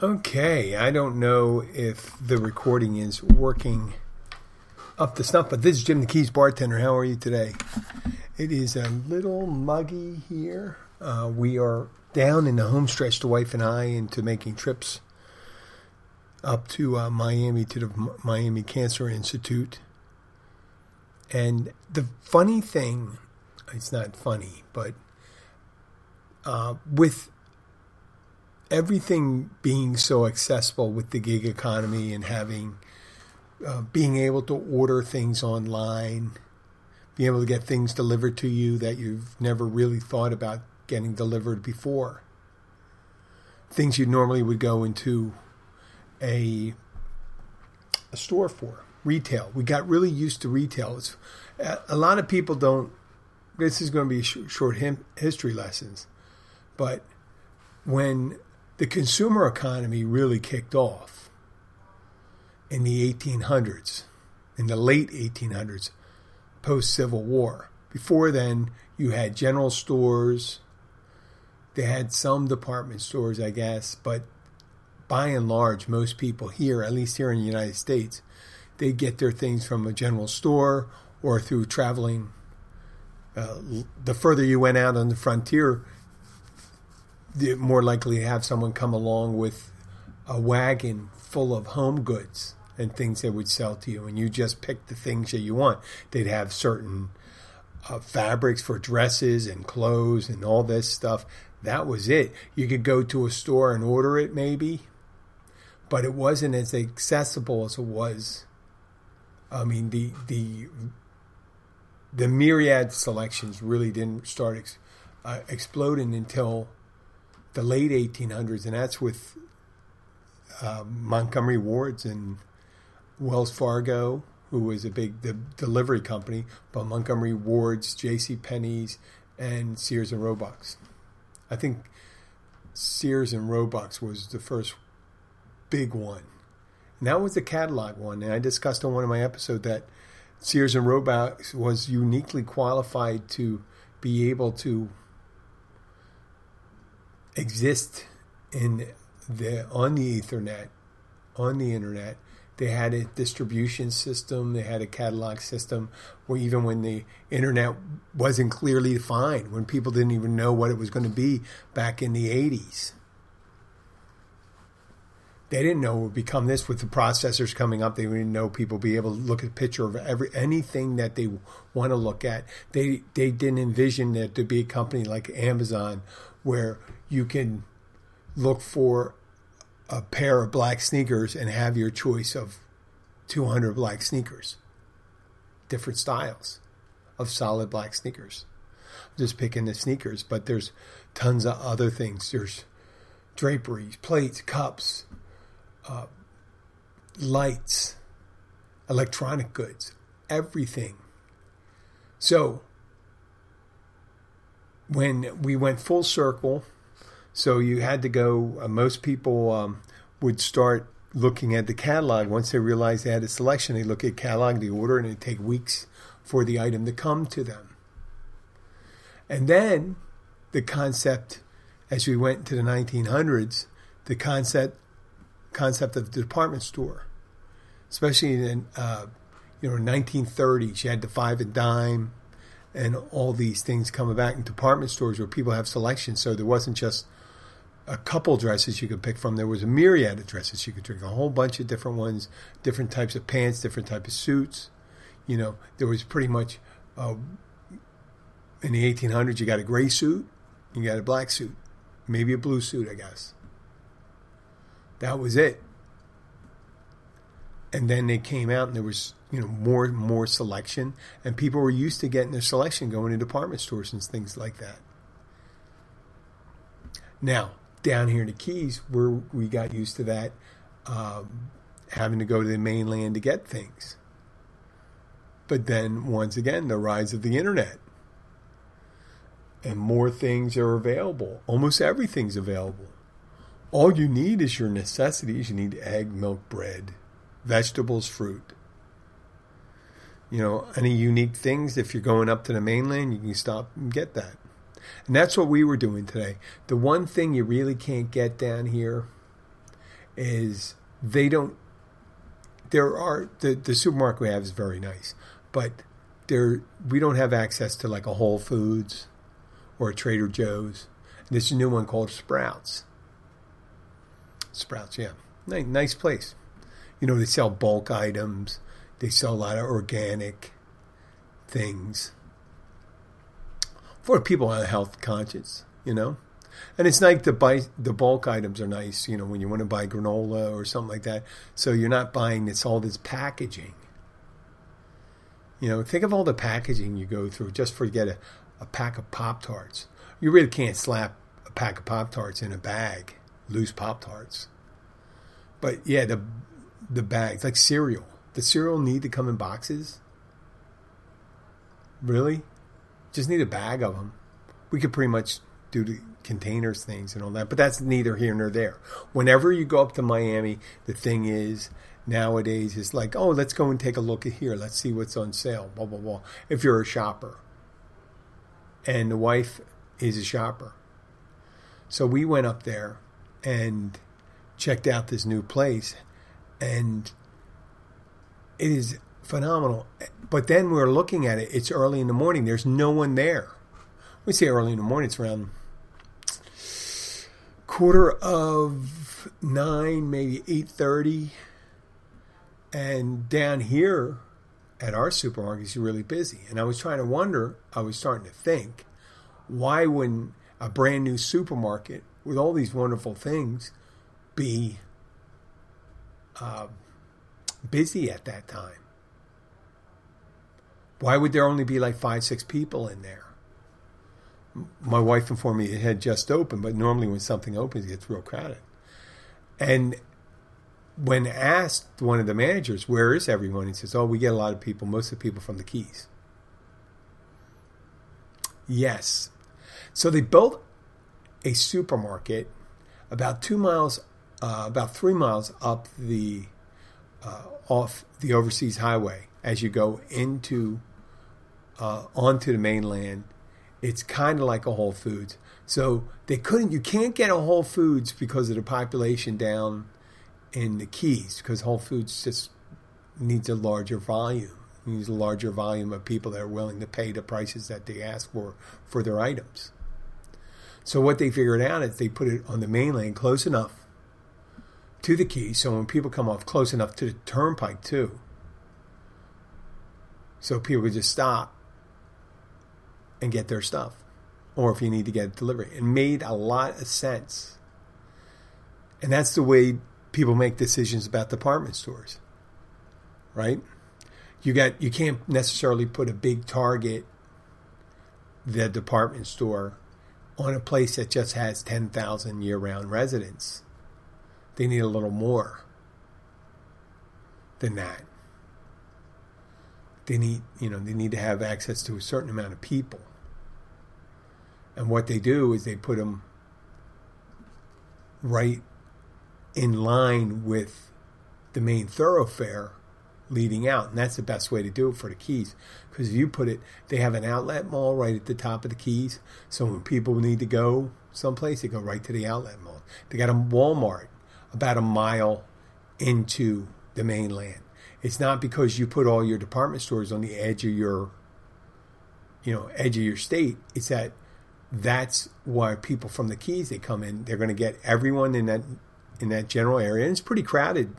Okay, I don't know if the recording is working up to snuff, but this is Jim the Keys bartender. How are you today? It is a little muggy here. Uh, we are down in the home stretch, the wife and I, into making trips up to uh, Miami to the Miami Cancer Institute. And the funny thing, it's not funny, but uh, with everything being so accessible with the gig economy and having uh, being able to order things online, being able to get things delivered to you that you've never really thought about getting delivered before. Things you normally would go into a a store for retail. We got really used to retail. It's, a lot of people don't. This is going to be short history lessons, but when the consumer economy really kicked off in the 1800s, in the late 1800s, post Civil War. Before then, you had general stores. They had some department stores, I guess, but by and large, most people here, at least here in the United States, they get their things from a general store or through traveling. Uh, the further you went out on the frontier, more likely to have someone come along with a wagon full of home goods and things they would sell to you, and you just pick the things that you want. They'd have certain uh, fabrics for dresses and clothes and all this stuff. That was it. You could go to a store and order it, maybe, but it wasn't as accessible as it was. I mean, the the the myriad selections really didn't start ex, uh, exploding until the late 1800s, and that's with uh, Montgomery Wards and Wells Fargo, who was a big the delivery company, but Montgomery Wards, J.C. Penney's, and Sears and Roebuck's. I think Sears and Roebuck's was the first big one. And that was the catalog one. And I discussed on one of my episodes that Sears and Roebuck's was uniquely qualified to be able to exist in the on the Ethernet, on the internet. They had a distribution system. They had a catalog system. Where even when the internet wasn't clearly defined, when people didn't even know what it was going to be back in the '80s, they didn't know it would become this with the processors coming up. They didn't know people would be able to look at a picture of every anything that they want to look at. They they didn't envision that to be a company like Amazon where you can look for a pair of black sneakers and have your choice of 200 black sneakers, different styles of solid black sneakers. I'm just picking the sneakers, but there's tons of other things. There's draperies, plates, cups, uh, lights, electronic goods, everything. So when we went full circle, so you had to go. Uh, most people um, would start looking at the catalog once they realized they had a selection. They look at catalog, the order, and it take weeks for the item to come to them. And then the concept, as we went into the 1900s, the concept concept of the department store, especially in uh, you know 1930s, you had the five and dime and all these things coming back in department stores where people have selection. So there wasn't just a couple dresses you could pick from. There was a myriad of dresses you could drink, a whole bunch of different ones, different types of pants, different types of suits. You know, there was pretty much uh, in the 1800s. You got a gray suit, you got a black suit, maybe a blue suit, I guess. That was it. And then they came out, and there was you know more and more selection, and people were used to getting their selection going to department stores and things like that. Now down here in the Keys, where we got used to that, um, having to go to the mainland to get things. But then once again, the rise of the internet, and more things are available. Almost everything's available. All you need is your necessities. You need egg, milk, bread, vegetables, fruit you know, any unique things. If you're going up to the mainland, you can stop and get that. And that's what we were doing today. The one thing you really can't get down here is they don't. There are the the supermarket we have is very nice, but there we don't have access to like a Whole Foods or a Trader Joe's. And a new one called Sprouts. Sprouts, yeah, nice, nice place. You know, they sell bulk items. They sell a lot of organic things for people on a health conscious. You know, and it's like the buy the bulk items are nice. You know, when you want to buy granola or something like that, so you're not buying this all this packaging. You know, think of all the packaging you go through just for to get a, a pack of Pop Tarts. You really can't slap a pack of Pop Tarts in a bag, loose Pop Tarts. But yeah, the the bags like cereal. The cereal need to come in boxes. Really, just need a bag of them. We could pretty much do the containers things and all that, but that's neither here nor there. Whenever you go up to Miami, the thing is nowadays is like, oh, let's go and take a look at here. Let's see what's on sale. Blah blah blah. If you're a shopper, and the wife is a shopper, so we went up there and checked out this new place, and it is phenomenal. But then we're looking at it. It's early in the morning. There's no one there. We say early in the morning. It's around quarter of nine, maybe eight thirty. And down here at our supermarket, it's really busy. And I was trying to wonder. I was starting to think, why wouldn't a brand new supermarket with all these wonderful things be uh, busy at that time? Why would there only be like five, six people in there? My wife informed me it had just opened, but normally when something opens, it gets real crowded. And when asked one of the managers, where is everyone? He says, oh, we get a lot of people, most of the people from the Keys. Yes. So they built a supermarket about two miles, uh, about three miles up the, uh, off the overseas highway as you go into uh, onto the mainland. It's kind of like a Whole Foods. So they couldn't, you can't get a Whole Foods because of the population down in the Keys, because Whole Foods just needs a larger volume. Needs a larger volume of people that are willing to pay the prices that they ask for for their items. So what they figured out is they put it on the mainland close enough to the Keys, so when people come off close enough to the turnpike too, so people could just stop and get their stuff, or if you need to get delivery. It made a lot of sense. And that's the way people make decisions about department stores, right? You got you can't necessarily put a big target, the department store, on a place that just has ten thousand year-round residents. They need a little more than that. They need, you know, they need to have access to a certain amount of people. And what they do is they put them right in line with the main thoroughfare leading out. And that's the best way to do it for the Keys. Because if you put it, they have an outlet mall right at the top of the Keys. So when people need to go someplace, they go right to the outlet mall. They got a Walmart about a mile into the mainland. It's not because you put all your department stores on the edge of your, you know, edge of your state. It's that that's why people from the Keys they come in. They're going to get everyone in that in that general area, and it's pretty crowded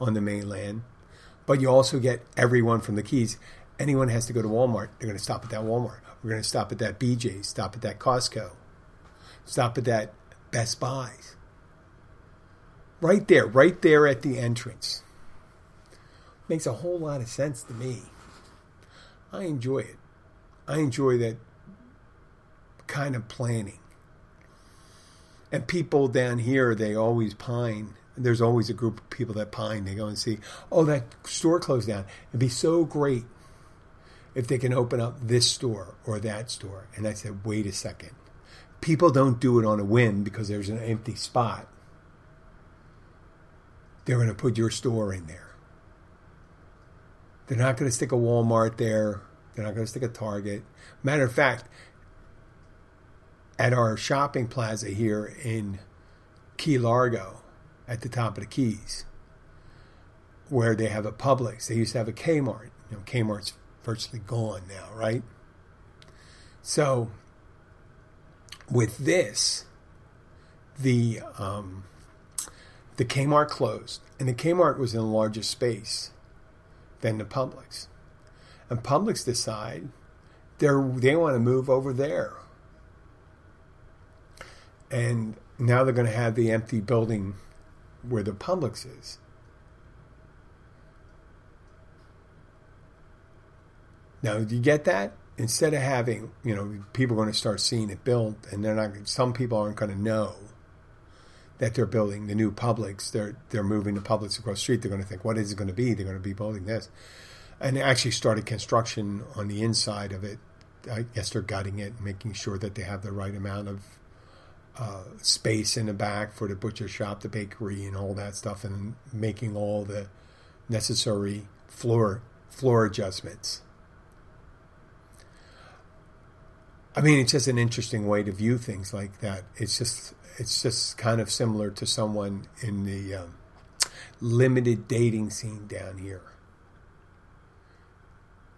on the mainland. But you also get everyone from the Keys. Anyone has to go to Walmart. They're going to stop at that Walmart. We're going to stop at that BJ's. Stop at that Costco. Stop at that Best Buys. Right there, right there at the entrance. Makes a whole lot of sense to me. I enjoy it. I enjoy that kind of planning. And people down here, they always pine. There's always a group of people that pine. They go and see, oh, that store closed down. It'd be so great if they can open up this store or that store. And I said, wait a second. People don't do it on a whim because there's an empty spot. They're going to put your store in there. They're not going to stick a Walmart there. They're not going to stick a Target. Matter of fact, at our shopping plaza here in Key Largo, at the top of the Keys, where they have a Publix. They used to have a Kmart. You know, Kmart's virtually gone now, right? So, with this, the um, the Kmart closed, and the Kmart was in a larger space than the Publix. And Publix decide they they want to move over there, and now they're going to have the empty building where the Publix is. Now, do you get that? Instead of having, you know, people are going to start seeing it built, and they're not. Some people aren't going to know that they're building the new Publix. They're they're moving the Publix across the street. They're going to think, what is it going to be? They're going to be building this, and they actually started construction on the inside of it. I guess they're gutting it, making sure that they have the right amount of uh, space in the back for the butcher shop, the bakery, and all that stuff, and making all the necessary floor floor adjustments. I mean, it's just an interesting way to view things like that. It's just it's just kind of similar to someone in the um, limited dating scene down here.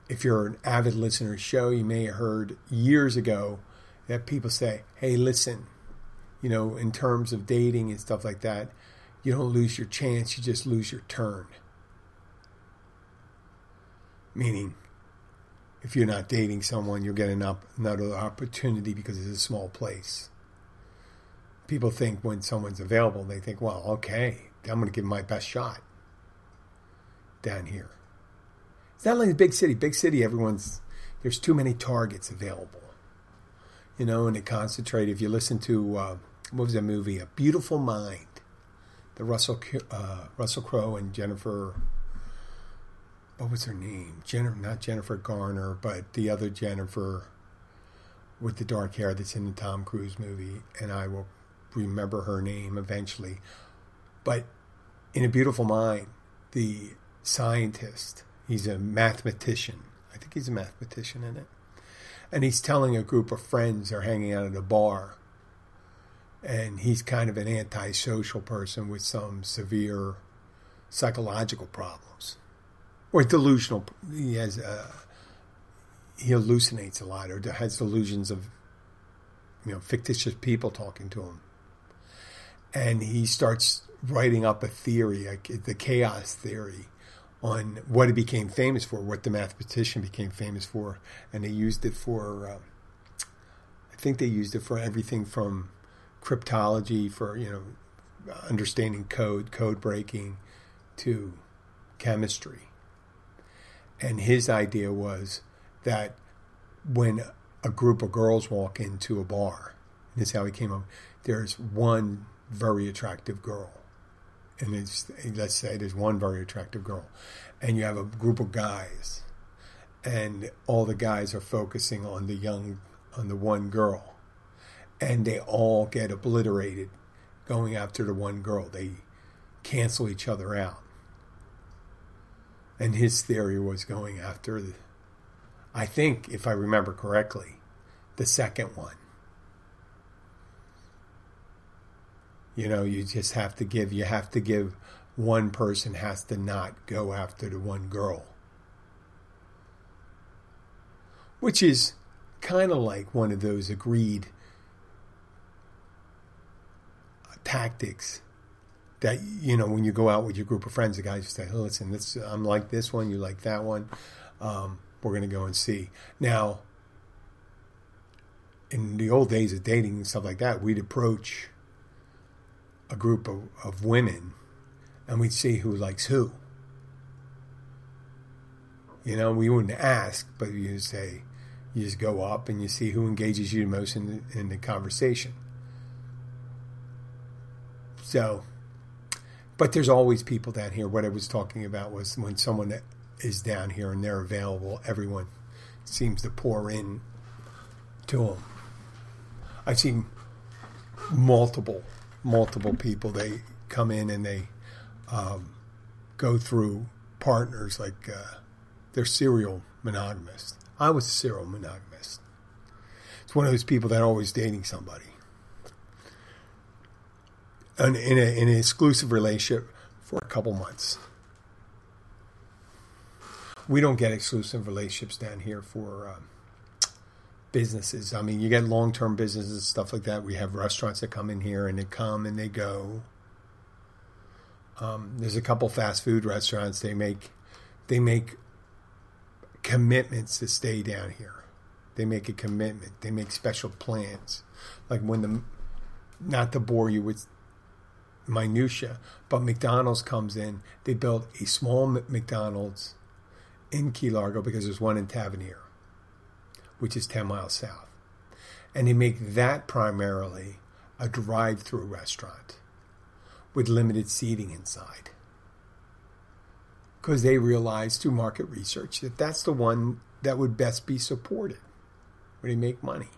If you're an avid listener show, you may have heard years ago that people say, "Hey, listen, you know, in terms of dating and stuff like that, you don't lose your chance; you just lose your turn." Meaning, if you're not dating someone, you'll get another opportunity because it's a small place. People think when someone's available, they think, well, okay, I'm going to give my best shot down here. It's not like a big city. Big city, everyone's, there's too many targets available. You know, and they concentrate. If you listen to, uh, what was that movie? A Beautiful Mind, the Russell, uh, Russell Crowe and Jennifer what was her name? Jennifer, not Jennifer Garner, but the other Jennifer with the dark hair that's in the Tom Cruise movie, and I will remember her name eventually. But in A Beautiful Mind, the scientist, he's a mathematician. I think he's a mathematician in it. And he's telling a group of friends they're hanging out at a bar. And he's kind of an antisocial person with some severe psychological problems or delusional. He has uh, he hallucinates a lot, or has delusions of you know fictitious people talking to him, and he starts writing up a theory, like the chaos theory, on what he became famous for, what the mathematician became famous for, and they used it for. Uh, I think they used it for everything from cryptology for you know understanding code, code breaking, to chemistry. And his idea was that when a group of girls walk into a bar, and this is how he came up, there's one very attractive girl. And it's, let's say there's one very attractive girl, and you have a group of guys, and all the guys are focusing on the young, on the one girl, and they all get obliterated going after the one girl. They cancel each other out and his theory was going after, the, I think, if I remember correctly, the second one. You know, you just have to give, you have to give, one person has to not go after the one girl. Which is kind of like one of those agreed tactics that you know when you go out with your group of friends, the guys say, "Listen, this I'm like this one, you like that one. Um, we're going to go and see." Now, in the old days of dating and stuff like that, we'd approach a group of, of women, and we'd see who likes who. You know, we wouldn't ask, but you say, you just go up and you see who engages you the most in the, in the conversation. So but there's always people down here. What I was talking about was when someone is down here and they're available, everyone seems to pour in to them. I've seen multiple, multiple people. They come in and they um, go through partners like uh, they're serial monogamists. I was a serial monogamist. It's one of those people that are always dating somebody in, a, in an exclusive relationship for a couple months. We don't get exclusive relationships down here for um, businesses. I mean, you get long term businesses, and stuff like that. We have restaurants that come in here and they come and they go. Um, there's a couple fast food restaurants. They make they make commitments to stay down here. They make a commitment. They make special plans, like when the not to bore you with minutia, but McDonald's comes in. They built a small McDonald's in Key Largo because there's one in Tavernier, which is 10 miles south. And they make that primarily a drive through restaurant with limited seating inside. Because they realized through market research that that's the one that would best be supported where they make money.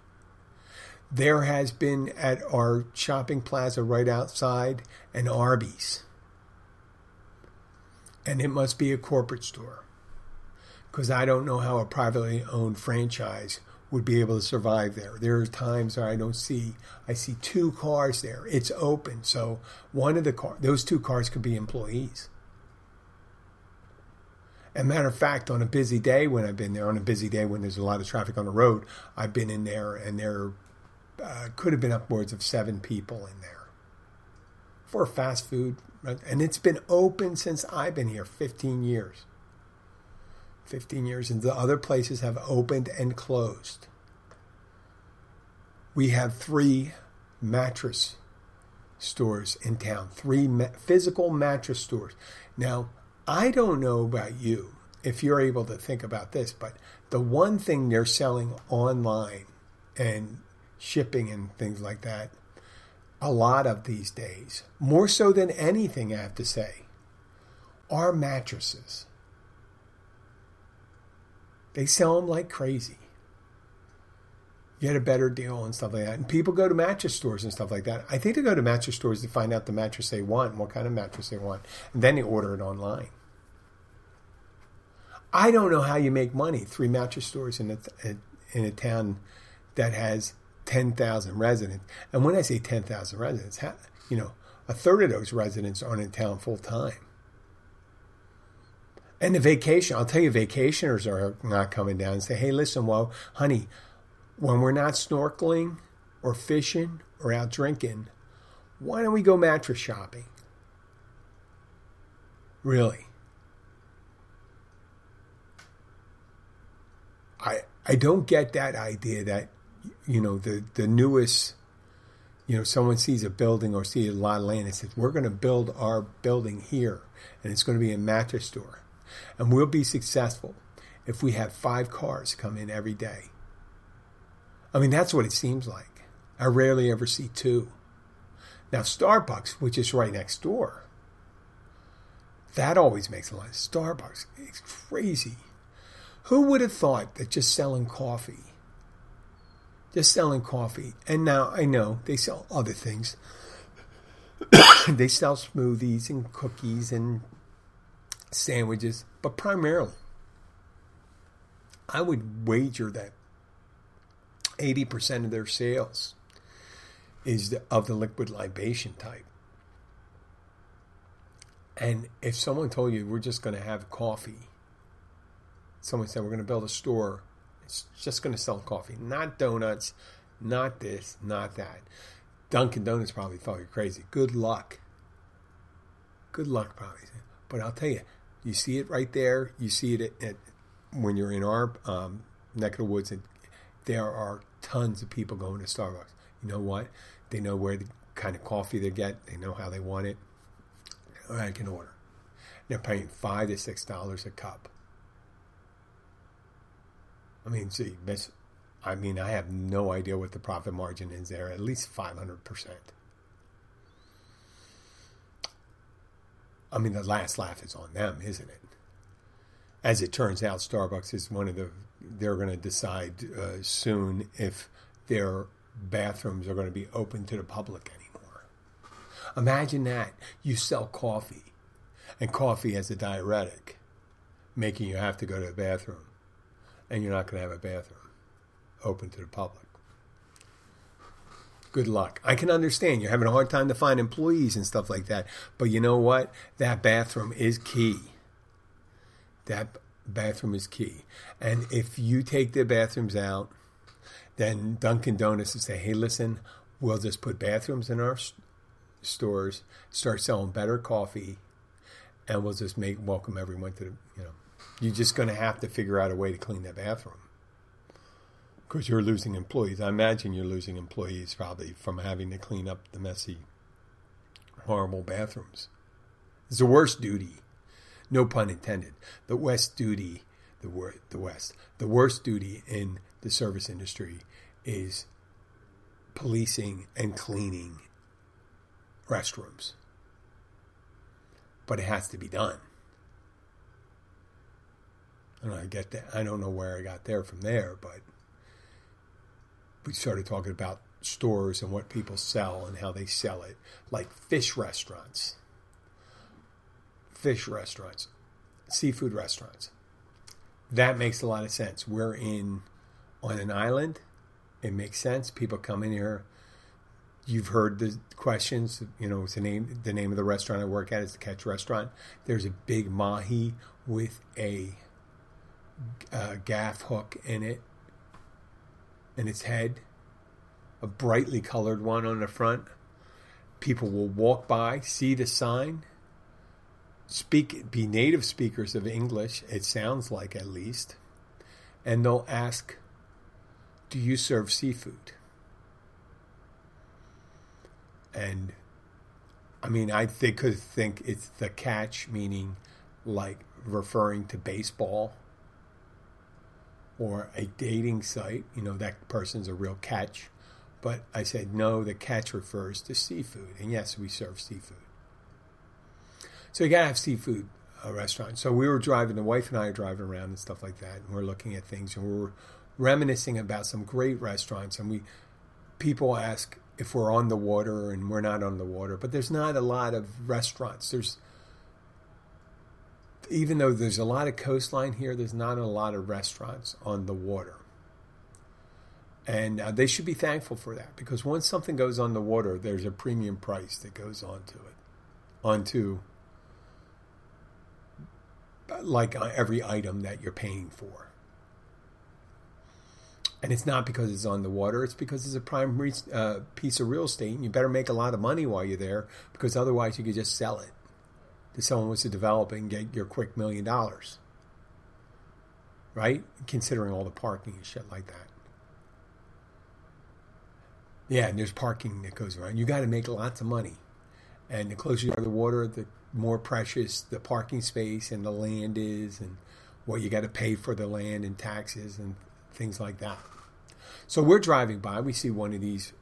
There has been at our shopping plaza right outside an Arby's. And it must be a corporate store. Because I don't know how a privately owned franchise would be able to survive there. There are times where I don't see, I see two cars there. It's open. So one of the car, those two cars could be employees. And matter of fact, on a busy day when I've been there, on a busy day when there's a lot of traffic on the road, I've been in there and there uh, could have been upwards of seven people in there for fast food. And it's been open since I've been here 15 years. 15 years, and the other places have opened and closed. We have three mattress stores in town, three ma- physical mattress stores. Now, I don't know about you if you're able to think about this, but the one thing they're selling online and shipping and things like that, a lot of these days, more so than anything, I have to say, are mattresses. They sell them like crazy. Get a better deal and stuff like that. And people go to mattress stores and stuff like that. I think they go to mattress stores to find out the mattress they want, what kind of mattress they want, and then they order it online. I don't know how you make money. Three mattress stores in a, in a town that has 10,000 residents. And when I say 10,000 residents, you know, a third of those residents aren't in town full time. And the vacation, I'll tell you, vacationers are not coming down and say, hey, listen, well, honey, when we're not snorkeling or fishing or out drinking, why don't we go mattress shopping? Really? I I don't get that idea that you know the the newest you know someone sees a building or sees a lot of land and says we're going to build our building here and it's going to be a mattress store and we'll be successful if we have five cars come in every day. I mean, that's what it seems like. I rarely ever see two. Now, Starbucks, which is right next door, that always makes a lot. Starbucks, it's crazy. Who would have thought that just selling coffee, just selling coffee, and now I know they sell other things. they sell smoothies and cookies and sandwiches, but primarily, I would wager that 80% of their sales is the, of the liquid libation type. And if someone told you we're just going to have coffee, someone said we're going to build a store, it's just going to sell coffee, not donuts, not this, not that. Dunkin' Donuts probably thought you're crazy. Good luck. Good luck, probably. But I'll tell you, you see it right there. You see it at, at, when you're in our um, neck of the woods, and there are tons of people going to Starbucks. You know what? They know where the kind of coffee they get. They know how they want it. I can order. They're paying five to six dollars a cup. I mean, see, I mean, I have no idea what the profit margin is there. At least five hundred percent. I mean, the last laugh is on them, isn't it? As it turns out, Starbucks is one of the, they're going to decide uh, soon if their bathrooms are going to be open to the public anymore. Imagine that. You sell coffee, and coffee as a diuretic, making you have to go to the bathroom, and you're not going to have a bathroom open to the public. good luck. I can understand you're having a hard time to find employees and stuff like that, but you know what? That bathroom is key. That bathroom is key. And if you take the bathrooms out, then Dunkin' Donuts will say, hey, listen, we'll just put bathrooms in our stores, start selling better coffee, and we'll just make welcome everyone to the, you know, you're just going to have to figure out a way to clean that bathroom because you're losing employees. I imagine you're losing employees probably from having to clean up the messy, horrible bathrooms. It's the worst duty no pun intended. The West duty, the word, the West, the worst duty in the service industry is policing and cleaning restrooms. But it has to be done. And I get that. I don't know where I got there from there, but we started talking about stores and what people sell and how they sell it, like fish restaurants fish restaurants, seafood restaurants. That makes a lot of sense. We're in on an island. It makes sense. People come in here. You've heard the questions. You know, it's the name. The name of the restaurant I work at is the Catch Restaurant. There's a big mahi with a, a gaff hook in it, in its head, a brightly colored one on the front. People will walk by, see the sign, speak be native speakers of English, it sounds like at least, and they'll ask, "Do you serve seafood?" And I mean, I they could think it's the catch, meaning like referring to baseball or a dating site. You know, that person's a real catch. But I said, no, the catch refers to seafood. And yes, we serve seafood. So you gotta have seafood uh, restaurant. So we were driving, the wife and I are driving around and stuff like that, and we're looking at things, and we're reminiscing about some great restaurants. And we people ask if we're on the water, and we're not on the water, but there's not a lot of restaurants. There's even though there's a lot of coastline here, there's not a lot of restaurants on the water. And uh, they should be thankful for that because once something goes on the water, there's a premium price that goes onto it, onto like uh, every item that you're paying for. And it's not because it's on the water, it's because it's a prime re- uh, piece of real estate. And you better make a lot of money while you're there because otherwise you could just sell it to someone wants to develop and get your quick million dollars. Right? Considering all the parking and shit like that. Yeah, and there's parking that goes around. You got to make lots of money. And the closer you are to the water, the more precious the parking space and the land is, and what you got to pay for the land and taxes and things like that. So we're driving by, we see one of these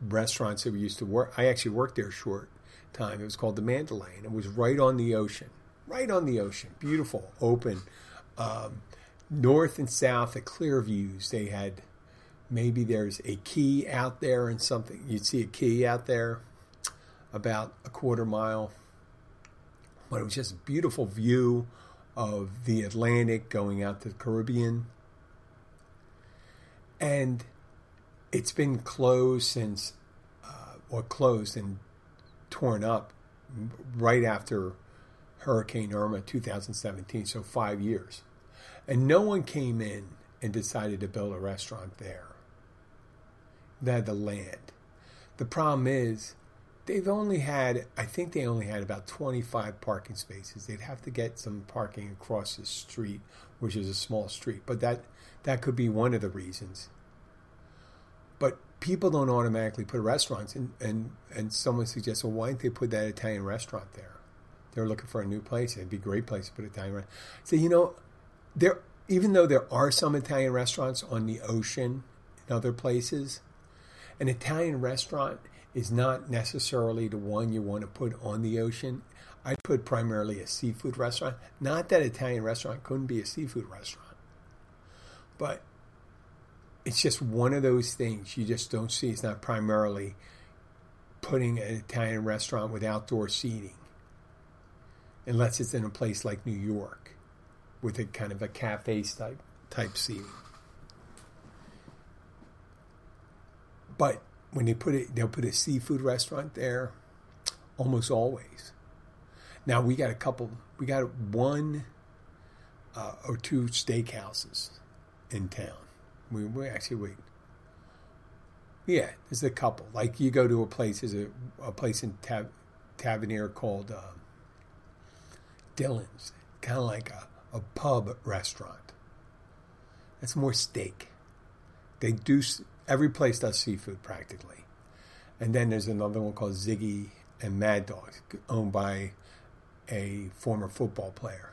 restaurants that we used to work. I actually worked there short time. It was called the Mandalay, and it was right on the ocean, right on the ocean, beautiful, open, um, north and south at clear views. They had maybe there's a key out there and something. You'd see a key out there about a quarter mile but it was just a beautiful view of the Atlantic going out to the Caribbean. And it's been closed since, uh, or closed and torn up right after Hurricane Irma 2017, so five years. And no one came in and decided to build a restaurant there. They had the land. The problem is, they've only had, I think they only had about 25 parking spaces. They'd have to get some parking across the street, which is a small street, but that that could be one of the reasons. People don't automatically put restaurants, and and and someone suggests, well, why didn't they put that Italian restaurant there? They're looking for a new place. It'd be a great place to put Italian restaurant. So you know, there even though there are some Italian restaurants on the ocean in other places, an Italian restaurant is not necessarily the one you want to put on the ocean. I put primarily a seafood restaurant. Not that Italian restaurant couldn't be a seafood restaurant, but it's just one of those things you just don't see. It's not primarily putting an Italian restaurant with outdoor seating, unless it's in a place like New York with a kind of a cafe type type seating. But when they put it, they'll put a seafood restaurant there, almost always. Now we got a couple. We got one uh, or two steakhouses in town. We, we actually wait. Yeah, there's a couple. Like you go to a place, there's a, a place in Tab, Tavernier called uh, Dylan's, kind of like a, a pub restaurant. That's more steak. They do every place does seafood practically, and then there's another one called Ziggie and Mad Dogs, owned by a former football player,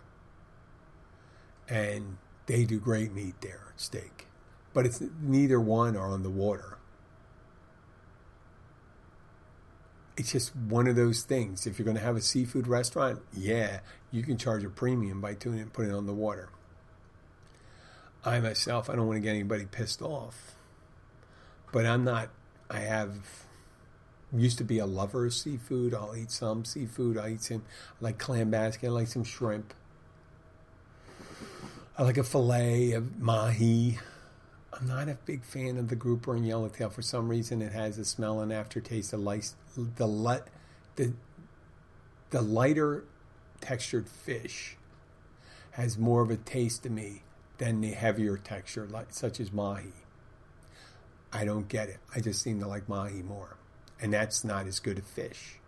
and they do great meat there, steak, but it's neither one are on the water. It's just one of those things. If you're going to have a seafood restaurant, yeah, you can charge a premium by tuning and putting it on the water. I myself, I don't want to get anybody pissed off, but I'm not. I have used to be a lover of seafood. I'll eat some seafood. I eat some I like clam basket. I like some shrimp. I like a fillet of mahi. I'm not a big fan of the grouper and yellowtail. For some reason, it has a smell and aftertaste. The light, the the the lighter textured fish has more of a taste to me than the heavier texture, like such as mahi. I don't get it. I just seem to like mahi more, and that's not as good a fish,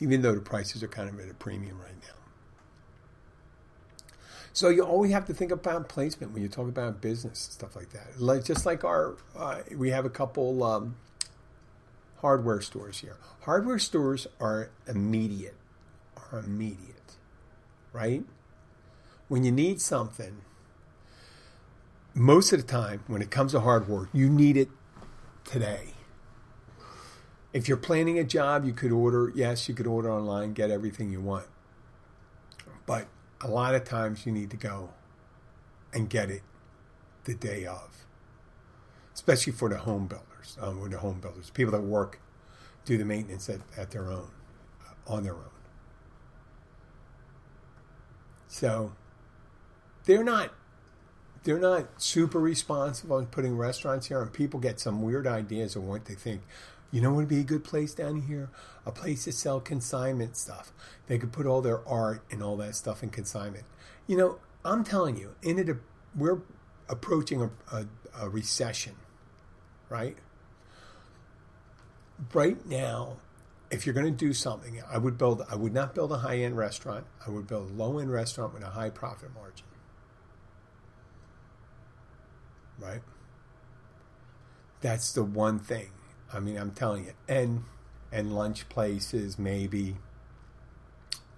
even though the prices are kind of at a premium right now. So you always have to think about placement when you talk about business and stuff like that. Like just like our, uh, we have a couple um, hardware stores here. Hardware stores are immediate, are immediate, right? When you need something, most of the time when it comes to hardware, you need it today. If you're planning a job, you could order, yes, you could order online, get everything you want. But a lot of times you need to go and get it the day of, especially for the home builders, um, or the home builders, people that work, do the maintenance at, at their own, uh, on their own. So they're not they're not super responsive on putting restaurants here, and people get some weird ideas of what they think. You know what would be a good place down here? A place to sell consignment stuff. They could put all their art and all that stuff in consignment. You know, I'm telling you, in it, we're approaching a, a, a recession, right? Right now, if you're going to do something, I would build. I would not build a high end restaurant. I would build a low end restaurant with a high profit margin. Right. That's the one thing I mean, I'm telling you, and and lunch places maybe,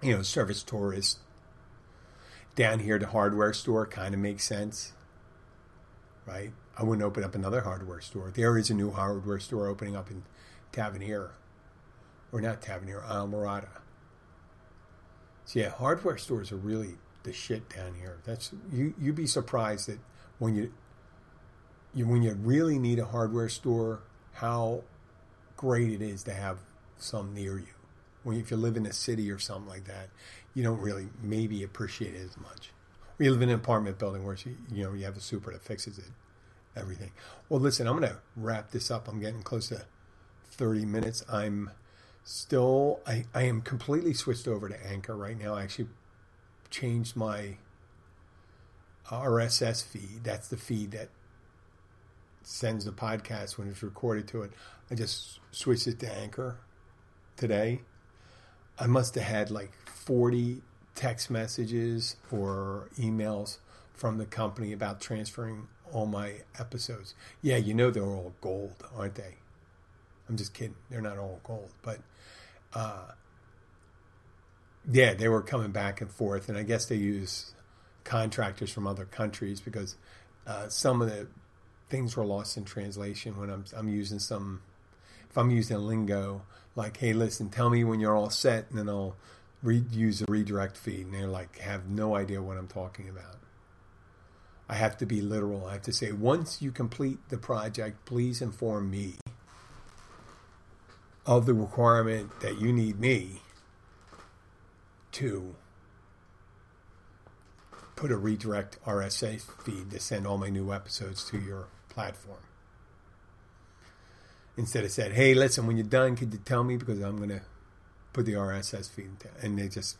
you know, service tourists down here. The hardware store kind of makes sense, right? I wouldn't open up another hardware store. There is a new hardware store opening up in Tavernier, or not Tavernier, Islamorada. So yeah, hardware stores are really the shit down here. That's you. You'd be surprised that when you, you when you really need a hardware store how great it is to have some near you. When if you live in a city or something like that, you don't really maybe appreciate it as much. Or you live in an apartment building where you, you know you have a super that fixes it, everything. Well, listen, I'm going to wrap this up. I'm getting close to 30 minutes. I'm still I, I am completely switched over to Anchor right now. I actually changed my RSS feed. That's the feed that sends the podcast when it's recorded to it. I just switched it to Anchor today. I must have had like 40 text messages or emails from the company about transferring all my episodes. Yeah, you know they're all gold, aren't they? I'm just kidding. They're not all gold, but uh, yeah, they were coming back and forth, and I guess they use contractors from other countries because uh, some of the things were lost in translation when I'm I'm using some if I'm using lingo like hey listen tell me when you're all set and then I'll re- use a redirect feed and they're like have no idea what I'm talking about. I have to be literal. I have to say once you complete the project please inform me of the requirement that you need me to put a redirect RSA feed to send all my new episodes to your platform. instead of said, "Hey, listen, when you're done, could you tell me because I'm gonna put the RSS feed," and they just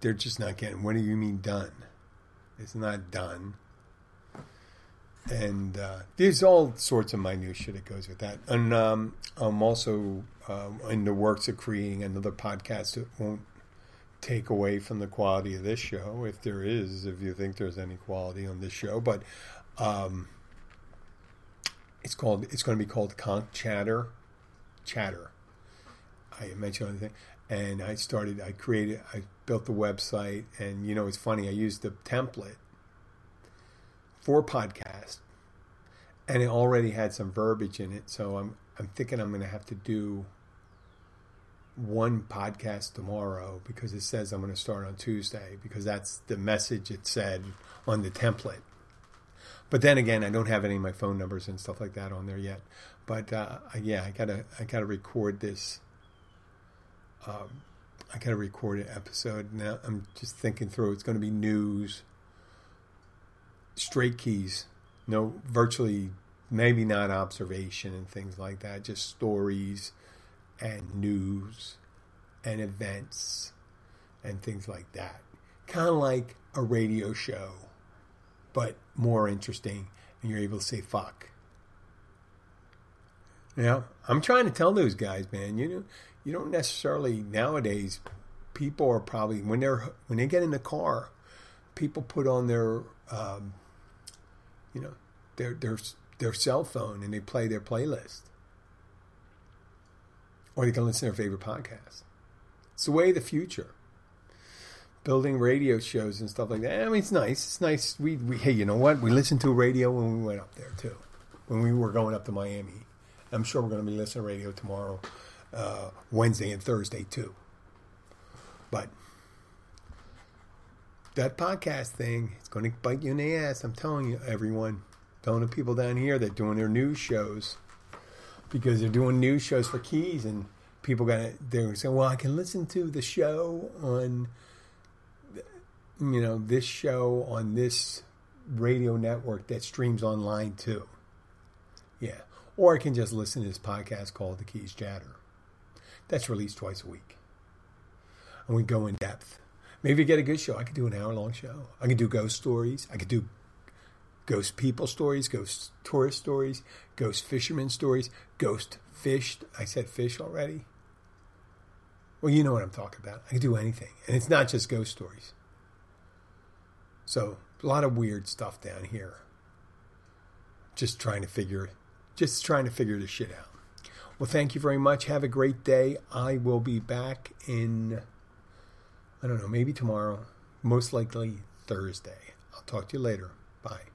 they're just not getting. What do you mean done? It's not done. And uh, there's all sorts of minutia that goes with that. And um, I'm also uh, in the works of creating another podcast that won't take away from the quality of this show, if there is, if you think there's any quality on this show. But um, it's called. It's going to be called Conch Chatter. Chatter. I mentioned anything, and I started. I created. I built the website, and you know, it's funny. I used the template for podcast, and it already had some verbiage in it. So I'm I'm thinking I'm going to have to do one podcast tomorrow because it says I'm going to start on Tuesday because that's the message it said on the template. But then again, I don't have any of my phone numbers and stuff like that on there yet. But uh, yeah, I gotta I gotta record this. Um, I gotta record an episode now. I'm just thinking through. It's going to be news, straight keys, no virtually maybe not observation and things like that. Just stories and news and events and things like that. Kind of like a radio show, but more interesting, and you're able to say fuck. Now, I'm trying to tell those guys, man, you know, you don't necessarily nowadays people are probably when they're when they get in the car, people put on their um, you know, their their their cell phone and they play their playlist or they can listen to their favorite podcast. It's the way of the future. Building radio shows and stuff like that. I mean, it's nice. It's nice. We, we hey, you know what? We listened to radio when we went up there too. When we were going up to Miami, I'm sure we're going to be listening to radio tomorrow, uh, Wednesday and Thursday too. But that podcast thing, it's going to bite you in the ass. I'm telling you, everyone. Telling the people down here that doing their news shows because they're doing news shows for Keys, and people got they're saying, "Well, I can listen to the show on, you know, this show on this radio network that streams online too." Yeah, or I can just listen to this podcast called The Keys Chatter. That's released twice a week, and we go in depth. Maybe get a good show. I could do an hour long show. I could do ghost stories. I could do ghost people stories, ghost tourist stories, ghost fisherman stories, ghost fish. I said fish already. Well, you know what I'm talking about. I can do anything. And it's not just ghost stories. So, a lot of weird stuff down here. Just trying to figure just trying to figure this shit out. Well, thank you very much. Have a great day. I will be back in I don't know, maybe tomorrow, most likely Thursday. I'll talk to you later. Bye.